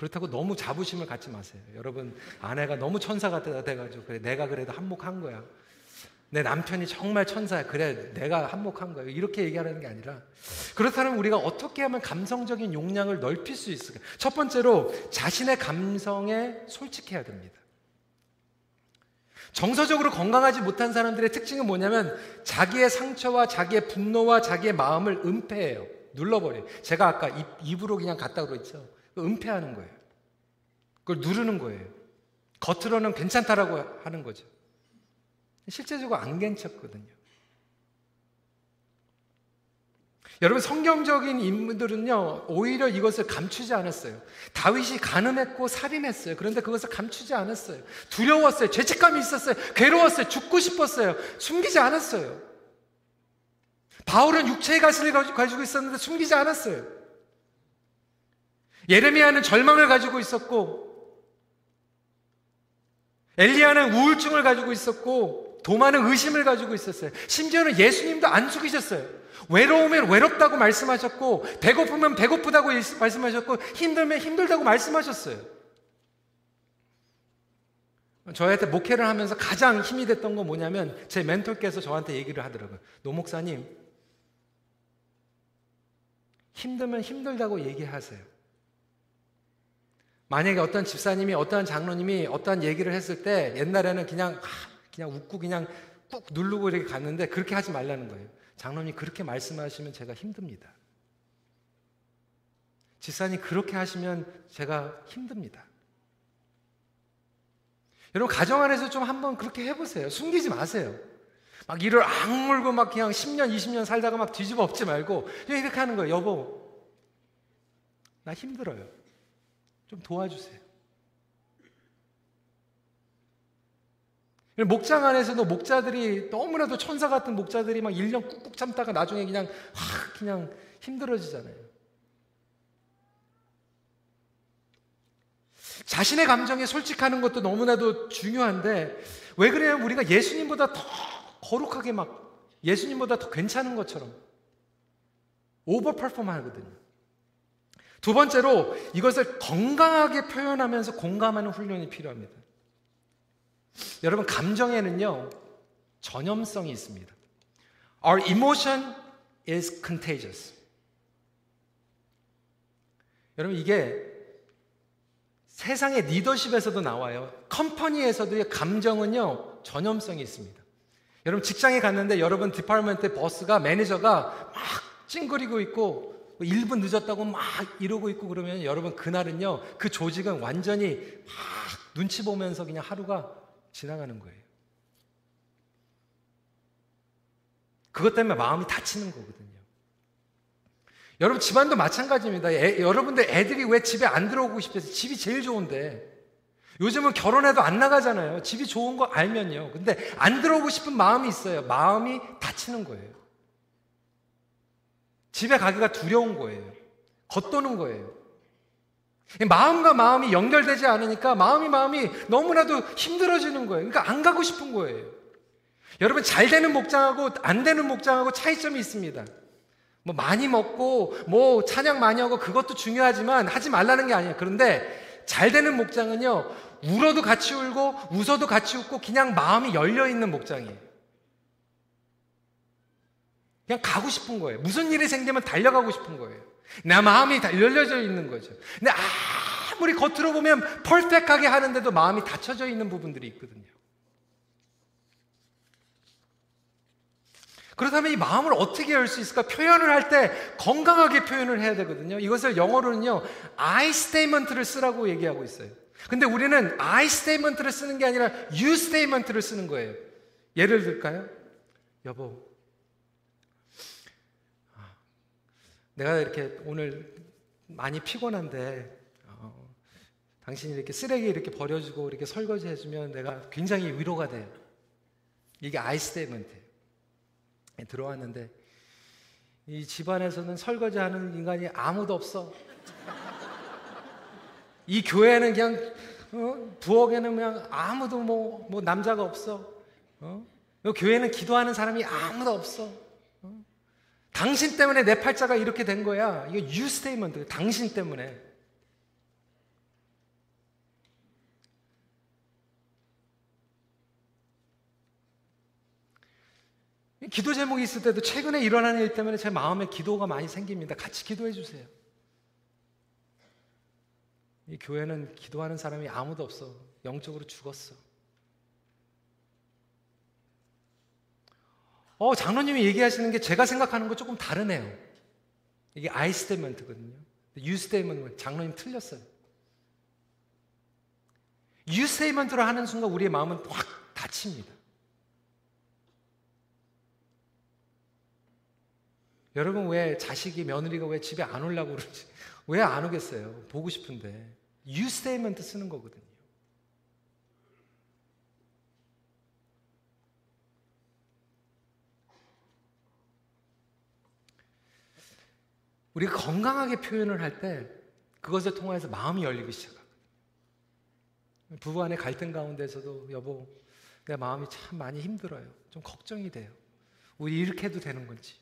그렇다고 너무 자부심을 갖지 마세요. 여러분, 아내가 너무 천사 같다 돼가지고, 그래, 내가 그래도 한몫한 거야. 내 남편이 정말 천사야. 그래, 내가 한몫한 거야. 이렇게 얘기하는 게 아니라, 그렇다면 우리가 어떻게 하면 감성적인 용량을 넓힐 수 있을까? 첫 번째로, 자신의 감성에 솔직해야 됩니다. 정서적으로 건강하지 못한 사람들의 특징은 뭐냐면, 자기의 상처와 자기의 분노와 자기의 마음을 은폐해요. 눌러버려요. 제가 아까 입, 입으로 그냥 갔다 그랬죠. 은폐하는 거예요. 그걸 누르는 거예요. 겉으로는 괜찮다라고 하는 거죠. 실제적으로 안 괜찮거든요. 여러분 성경적인 인물들은요 오히려 이것을 감추지 않았어요. 다윗이 가늠했고 살인했어요. 그런데 그것을 감추지 않았어요. 두려웠어요. 죄책감이 있었어요. 괴로웠어요. 죽고 싶었어요. 숨기지 않았어요. 바울은 육체의 가시를 가지고 있었는데 숨기지 않았어요. 예레미야는 절망을 가지고 있었고 엘리야는 우울증을 가지고 있었고 도마는 의심을 가지고 있었어요. 심지어는 예수님도 안 죽이셨어요. 외로우면 외롭다고 말씀하셨고 배고프면 배고프다고 말씀하셨고 힘들면 힘들다고 말씀하셨어요. 저한테 목회를 하면서 가장 힘이 됐던 건 뭐냐면 제 멘토께서 저한테 얘기를 하더라고요. 노 목사님 힘들면 힘들다고 얘기하세요. 만약에 어떤 집사님이 어떠한 장로님이 어떠한 얘기를 했을 때 옛날에는 그냥 그냥 웃고 그냥 꾹 누르고 이렇게 갔는데 그렇게 하지 말라는 거예요. 장로님 그렇게 말씀하시면 제가 힘듭니다. 집사님 그렇게 하시면 제가 힘듭니다. 여러분 가정 안에서 좀 한번 그렇게 해보세요. 숨기지 마세요. 막 이를 악물고 막 그냥 10년, 20년 살다가 막 뒤집어 엎지 말고 이렇게 하는 거예요. 여보, 나 힘들어요. 좀 도와주세요. 목장 안에서도 목자들이 너무나도 천사 같은 목자들이 막 1년 꾹꾹 참다가 나중에 그냥 확 그냥 힘들어지잖아요. 자신의 감정에 솔직하는 것도 너무나도 중요한데 왜 그래요? 우리가 예수님보다 더 거룩하게 막 예수님보다 더 괜찮은 것처럼 오버 퍼폼 하거든요. 두 번째로 이것을 건강하게 표현하면서 공감하는 훈련이 필요합니다. 여러분, 감정에는요, 전염성이 있습니다. Our emotion is contagious. 여러분, 이게 세상의 리더십에서도 나와요. company에서도 감정은요, 전염성이 있습니다. 여러분, 직장에 갔는데 여러분 department boss가 매니저가 막 찡그리고 있고 1분 늦었다고 막 이러고 있고 그러면 여러분 그날은요, 그 조직은 완전히 막 눈치 보면서 그냥 하루가 지나가는 거예요. 그것 때문에 마음이 닫히는 거거든요. 여러분 집안도 마찬가지입니다. 애, 여러분들 애들이 왜 집에 안 들어오고 싶어서 집이 제일 좋은데 요즘은 결혼해도 안 나가잖아요. 집이 좋은 거 알면요. 근데 안 들어오고 싶은 마음이 있어요. 마음이 다치는 거예요. 집에 가기가 두려운 거예요. 겉도는 거예요. 마음과 마음이 연결되지 않으니까 마음이 마음이 너무나도 힘들어지는 거예요. 그러니까 안 가고 싶은 거예요. 여러분 잘 되는 목장하고 안 되는 목장하고 차이점이 있습니다. 뭐 많이 먹고 뭐 찬양 많이 하고 그것도 중요하지만 하지 말라는 게 아니에요. 그런데 잘 되는 목장은요. 울어도 같이 울고 웃어도 같이 웃고 그냥 마음이 열려 있는 목장이에요. 그냥 가고 싶은 거예요. 무슨 일이 생기면 달려가고 싶은 거예요. 내 마음이 다 열려져 있는 거죠. 근데 아무리 겉으로 보면 펄펙하게 하는데도 마음이 닫혀져 있는 부분들이 있거든요. 그렇다면 이 마음을 어떻게 열 수 있을까? 표현을 할 때 건강하게 표현을 해야 되거든요. 이것을 영어로는요, I statement를 쓰라고 얘기하고 있어요. 근데 우리는 I statement를 쓰는 게 아니라 You statement를 쓰는 거예요. 예를 들까요? 여보, 아, 내가 이렇게 오늘 많이 피곤한데, 어, 당신이 이렇게 쓰레기 이렇게 버려주고 이렇게 설거지 해주면 내가 굉장히 위로가 돼요. 이게 statement예요. 예, 들어왔는데 이 집안에서는 설거지하는 인간이 아무도 없어. 이 교회는 그냥 어? 부엌에는 그냥 아무도 뭐, 뭐 남자가 없어. 어? 교회는 기도하는 사람이 아무도 없어. 어? 당신 때문에 내 팔자가 이렇게 된 거야. 이거 you statement. 당신 때문에. 기도 제목이 있을 때도 최근에 일어나는 일 때문에 제 마음에 기도가 많이 생깁니다. 같이 기도해 주세요. 이 교회는 기도하는 사람이 아무도 없어. 영적으로 죽었어. 어, 장로님이 얘기하시는 게 제가 생각하는 거 조금 다르네요. 이게 I 스테이먼트거든요. You statement 장로님 틀렸어요. U 스테이먼트로 하는 순간 우리의 마음은 확 닫힙니다. 여러분 왜 자식이 며느리가 왜 집에 안 오려고 그러지? 왜 안 오겠어요? 보고 싶은데. you statement 쓰는 거거든요. 우리가 건강하게 표현을 할 때 그것을 통해서 마음이 열리기 시작합니다. 부부 간의 갈등 가운데서도 여보, 내 마음이 참 많이 힘들어요. 좀 걱정이 돼요. 우리 이렇게 해도 되는 건지.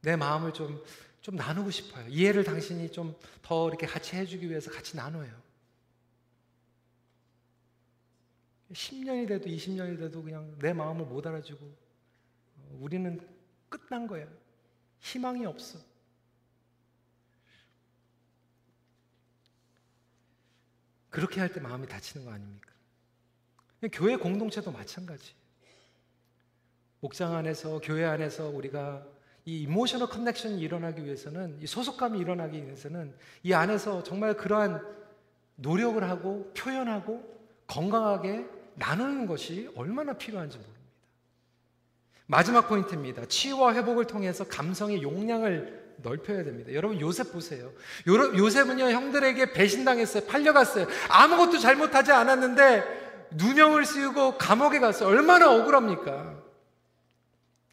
내 마음을 좀, 좀 나누고 싶어요. 이해를 당신이 좀 더 이렇게 같이 해주기 위해서 같이 나눠요. 10년이 돼도 20년이 돼도 그냥 내 마음을 못 알아주고 우리는 끝난 거야. 희망이 없어. 그렇게 할 때 마음이 닫히는 거 아닙니까? 교회 공동체도 마찬가지. 목장 안에서, 교회 안에서 우리가 이 emotional connection이 일어나기 위해서는 이 소속감이 일어나기 위해서는 이 안에서 정말 그러한 노력을 하고 표현하고 건강하게 나누는 것이 얼마나 필요한지 모릅니다. 마지막 포인트입니다. 치유와 회복을 통해서 감성의 용량을 넓혀야 됩니다. 여러분 요셉 보세요. 요셉은요 형들에게 배신당했어요. 팔려갔어요. 아무것도 잘못하지 않았는데 누명을 씌우고 감옥에 갔어요. 얼마나 억울합니까?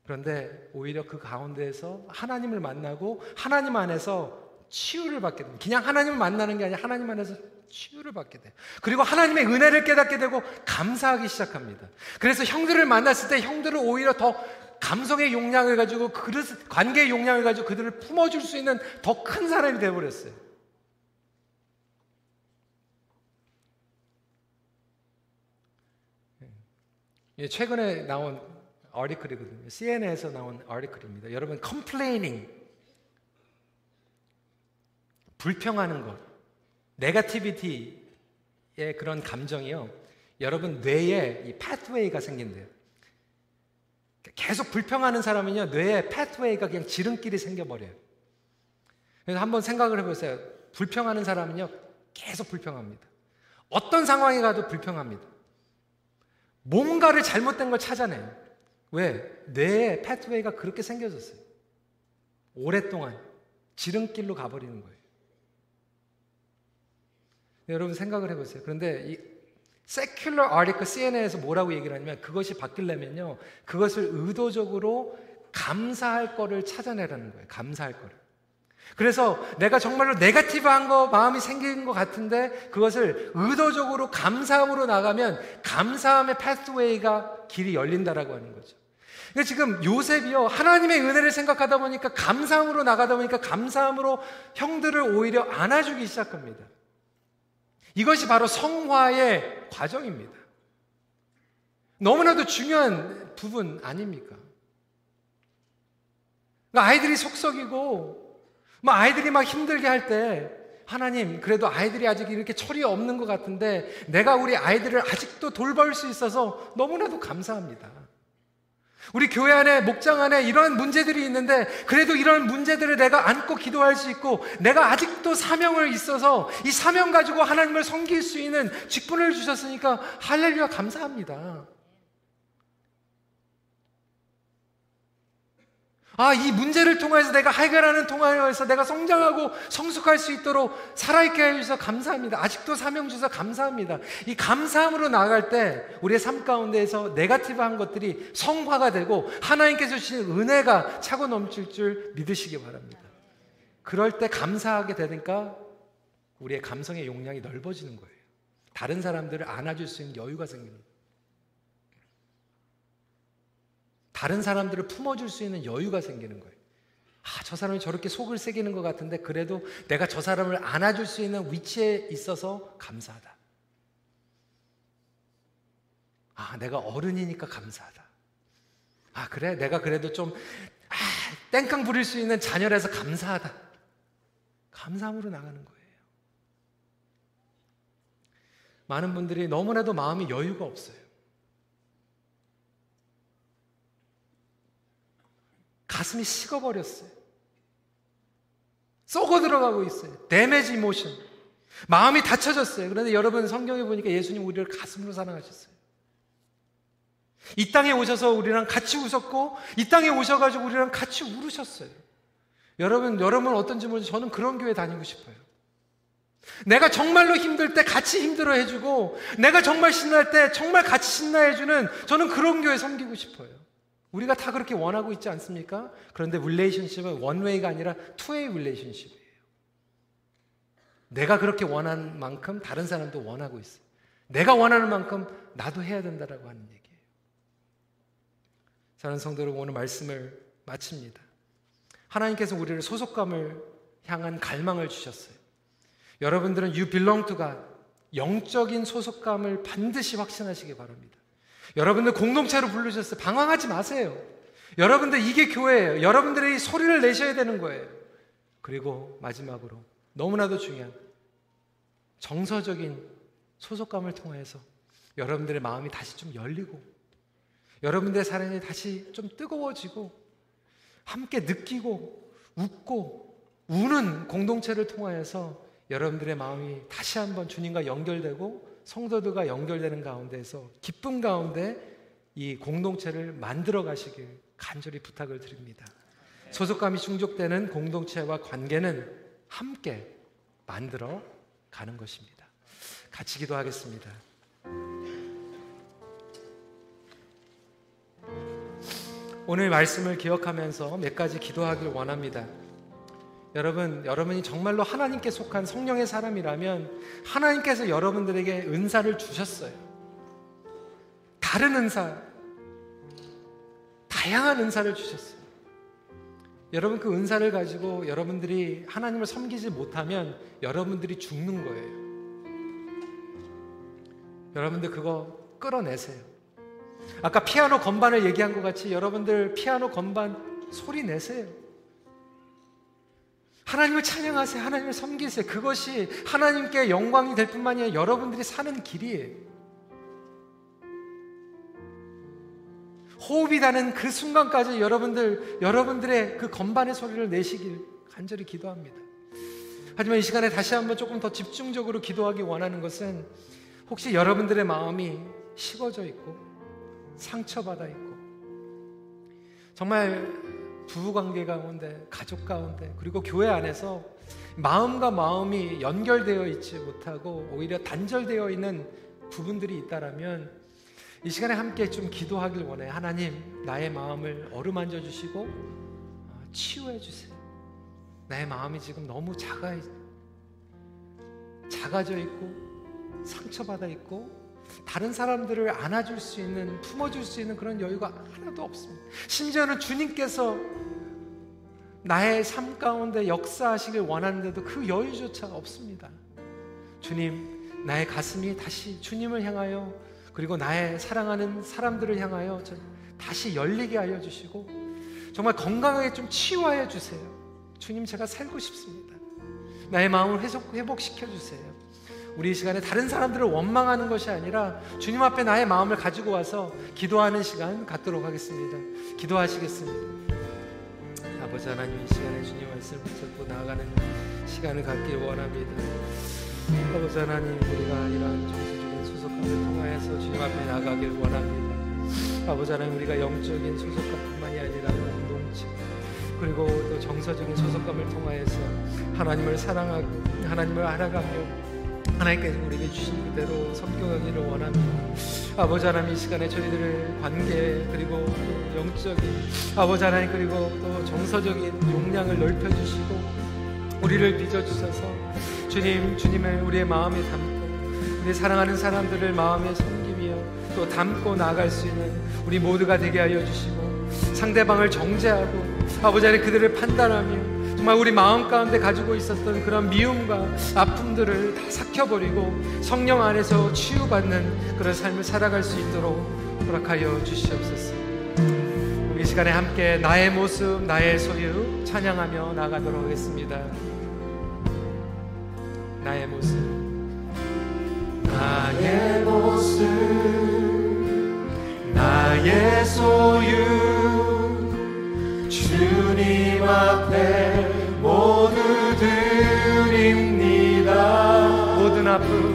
그런데 오히려 그 가운데에서 하나님을 만나고 하나님 안에서 치유를 받게 됩니다. 그냥 하나님을 만나는 게 아니라 하나님 안에서 치유를 받게 돼요. 그리고 하나님의 은혜를 깨닫게 되고 감사하기 시작합니다. 그래서 형들을 만났을 때 형들을 오히려 더 감성의 용량을 가지고 그릇, 관계의 용량을 가지고 그들을 품어줄 수 있는 더 큰 사람이 되어버렸어요. 예, 최근에 나온 아티클이거든요. CNN에서 나온 아티클입니다. 여러분, complaining. 불평하는 것. 네가티비티의 그런 감정이요. 여러분 뇌에 이 파트웨이가 생긴대요. 계속 불평하는 사람은요, 뇌에 파트웨이가 그냥 지름길이 생겨버려요. 그래서 한번 생각을 해보세요. 불평하는 사람은요, 계속 불평합니다. 어떤 상황에 가도 불평합니다. 뭔가를 잘못된 걸 찾아내요. 왜? 뇌에 패트웨이가 그렇게 생겨졌어요. 오랫동안 지름길로 가버리는 거예요. 여러분 생각을 해보세요. 그런데 이 secular article CNN에서 뭐라고 얘기를 하냐면 그것이 바뀌려면요. 그것을 의도적으로 감사할 거를 찾아내라는 거예요. 감사할 거를. 그래서 내가 정말로 네가티브한 거 마음이 생긴 것 같은데 그것을 의도적으로 감사함으로 나가면 감사함의 패스웨이가 길이 열린다라고 하는 거죠. 그러니까 지금 요셉이요 하나님의 은혜를 생각하다 보니까 감사함으로 나가다 보니까 감사함으로 형들을 오히려 안아주기 시작합니다. 이것이 바로 성화의 과정입니다. 너무나도 중요한 부분 아닙니까? 그러니까 아이들이 속썩이고, 뭐 아이들이 막 힘들게 할 때, 하나님, 그래도 아이들이 아직 이렇게 철이 없는 것 같은데, 내가 우리 아이들을 아직도 돌볼 수 있어서 너무나도 감사합니다. 우리 교회 안에, 목장 안에 이런 문제들이 있는데, 그래도 이런 문제들을 내가 안고 기도할 수 있고, 내가 아직도 사명을 있어서 이 사명 가지고 하나님을 섬길 수 있는 직분을 주셨으니까, 할렐루야 감사합니다. 아, 이 문제를 통해서 내가 해결하는 통화에서 내가 성장하고 성숙할 수 있도록 살아있게 해주셔서 감사합니다. 아직도 사명 주셔서 감사합니다. 이 감사함으로 나아갈 때 우리의 삶 가운데에서 네가티브한 것들이 성화가 되고 하나님께서 주신 은혜가 차고 넘칠 줄 믿으시기 바랍니다. 그럴 때 감사하게 되니까 우리의 감성의 용량이 넓어지는 거예요. 다른 사람들을 안아줄 수 있는 여유가 거예요. 다른 사람들을 품어줄 수 있는 여유가 생기는 거예요. 아, 저 사람이 저렇게 속을 새기는 것 같은데 그래도 내가 저 사람을 안아줄 수 있는 위치에 있어서 감사하다. 아, 내가 어른이니까 감사하다. 아, 그래? 내가 그래도 좀, 아, 땡깡 부릴 수 있는 자녀라서 감사하다. 감사함으로 나가는 거예요. 많은 분들이 너무나도 마음이 여유가 없어요. 가슴이 식어버렸어요. 썩어 들어가고 있어요. 데메지 모션. 마음이 닫혀졌어요. 그런데 여러분 성경에 보니까 예수님 우리를 가슴으로 사랑하셨어요. 이 땅에 오셔서 우리랑 같이 웃었고 이 땅에 오셔가지고 우리랑 같이 울으셨어요. 여러분 여러분 어떤지 모르지 저는 그런 교회 다니고 싶어요. 내가 정말로 힘들 때 같이 힘들어 해주고 내가 정말 신날 때 정말 같이 신나해주는 저는 그런 교회 섬기고 싶어요. 우리가 다 그렇게 원하고 있지 않습니까? 그런데 relationship은 one-way가 아니라 two-way relationship이에요. 내가 그렇게 원하는 만큼 다른 사람도 원하고 있어요. 내가 원하는 만큼 나도 해야 된다라고 하는 얘기예요. 사랑하는 성도 여러분, 오늘 말씀을 마칩니다. 하나님께서 우리를 소속감을 향한 갈망을 주셨어요. 여러분들은 you belong to God. 영적인 소속감을 반드시 확신하시기 바랍니다. 여러분들 공동체로 부르셨어요. 방황하지 마세요. 여러분들 이게 교회예요. 여러분들이 소리를 내셔야 되는 거예요. 그리고 마지막으로 너무나도 중요한 정서적인 소속감을 통해서 여러분들의 마음이 다시 좀 열리고 여러분들의 사랑이 다시 좀 뜨거워지고 함께 느끼고 웃고 우는 공동체를 통하여서 여러분들의 마음이 다시 한번 주님과 연결되고 성도들과 연결되는 가운데서 기쁨 가운데 이 공동체를 만들어 가시길 간절히 부탁을 드립니다. 소속감이 충족되는 공동체와 관계는 함께 만들어 가는 것입니다. 같이 기도하겠습니다. 오늘 말씀을 기억하면서 몇 가지 기도하길 원합니다. 여러분, 여러분이 정말로 하나님께 속한 성령의 사람이라면 하나님께서 여러분들에게 은사를 주셨어요. 다른 은사, 다양한 은사를 주셨어요. 여러분 그 은사를 가지고 여러분들이 하나님을 섬기지 못하면 여러분들이 죽는 거예요. 여러분들 그거 끌어내세요. 아까 피아노 건반을 얘기한 것 같이 여러분들 피아노 건반 소리 내세요. 하나님을 찬양하세요. 하나님을 섬기세요. 그것이 하나님께 영광이 될 뿐만이 아니라 여러분들이 사는 길이에요. 호흡이 나는 그 순간까지 여러분들, 여러분들의 그 건반의 소리를 내시길 간절히 기도합니다. 하지만 이 시간에 다시 한번 조금 더 집중적으로 기도하기 원하는 것은 혹시 여러분들의 마음이 식어져 있고 상처받아 있고 정말 부부 관계 가운데, 가족 가운데, 그리고 교회 안에서 마음과 마음이 연결되어 있지 못하고 오히려 단절되어 있는 부분들이 있다라면 이 시간에 함께 좀 기도하길 원해. 하나님, 나의 마음을 어루만져 주시고 어, 치유해 주세요. 나의 마음이 지금 너무 작아 작아져 있고 상처받아 있고 다른 사람들을 안아줄 수 있는, 품어줄 수 있는 그런 여유가 하나도 없습니다. 심지어는 주님께서 나의 삶 가운데 역사하시길 원하는데도 그 여유조차 없습니다. 주님, 나의 가슴이 다시 주님을 향하여 그리고 나의 사랑하는 사람들을 향하여 다시 열리게 하여 주시고 정말 건강하게 좀 치유하여 주세요. 주님, 제가 살고 싶습니다. 나의 마음을 회복시켜 주세요. 우리 이 시간에 다른 사람들을 원망하는 것이 아니라 주님 앞에 나의 마음을 가지고 와서 기도하는 시간 갖도록 하겠습니다. 기도하시겠습니다. 아버지 하나님 이 시간에 주님 말씀을 붙잡고 나아가는 시간을 갖길 원합니다. 아버지 하나님 우리가 이러한 정서적인 소속감을 통하여서 주님 앞에 나가길 원합니다. 아버지 하나님 우리가 영적인 소속감뿐만이 아니라 공동체 그리고 또 정서적인 소속감을 통하여서 하나님을 사랑하고 하나님을 알아가며 하나님께서 우리에게 주신 그대로 섬겨가기를 원합니다. 아버지 하나님 이 시간에 저희들의 관계 그리고 영적인 아버지 하나님 그리고 또 정서적인 용량을 넓혀주시고 우리를 빚어주셔서 주님 주님의 우리의 마음에 담고 우리 사랑하는 사람들을 마음에 섬기며 또 담고 나아갈 수 있는 우리 모두가 되게 하여 주시고 상대방을 정죄하고 아버지 하나님 그들을 판단하며 정말 우리 마음 가운데 가지고 있었던 그런 미움과 아픔들을 다 삭혀버리고 성령 안에서 치유받는 그런 삶을 살아갈 수 있도록 허락하여 주시옵소서. 우리 시간에 함께 나의 모습, 나의 소유 찬양하며 나가도록 하겠습니다. 나의 모습, 나의 모습, 나의 소유. 드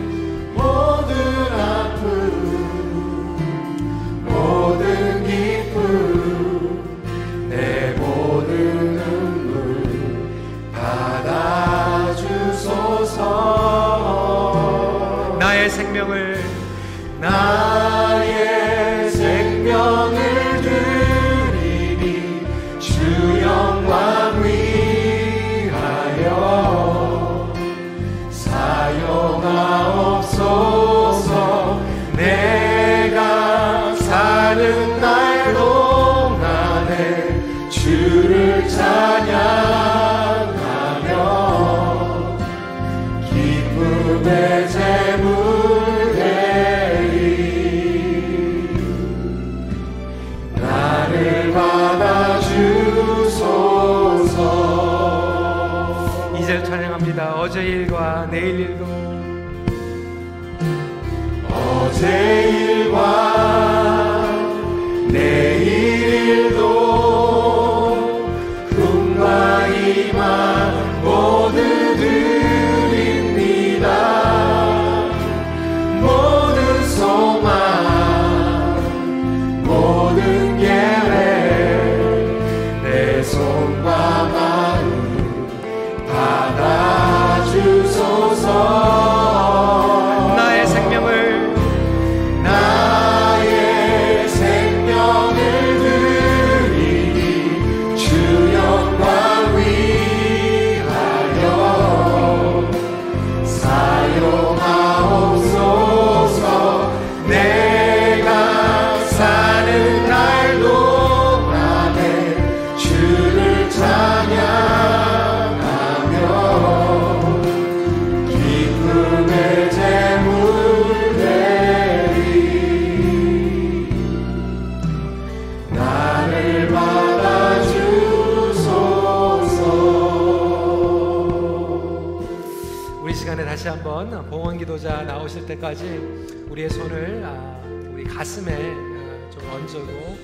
우리의 손을 아, 우리 가슴에 아, 좀 얹고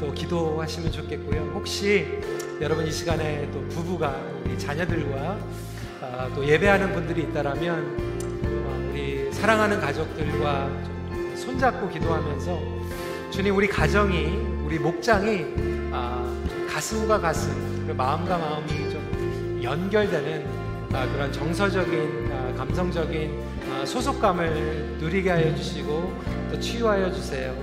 또 기도하시면 좋겠고요. 혹시 여러분 이 시간에 또 부부가 우리 자녀들과 아, 또 예배하는 분들이 있다라면 어, 우리 사랑하는 가족들과 좀 손잡고 기도하면서 주님 우리 가정이 우리 목장이 아, 좀 가슴과 가슴 마음과 마음이 좀 연결되는 아, 그런 정서적인 아, 감성적인 아, 소속감을 누리게 하여 주시고 또 치유하여 주세요.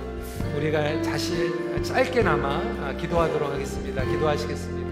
우리가 다시 짧게나마 아, 기도하도록 하겠습니다. 기도하시겠습니다.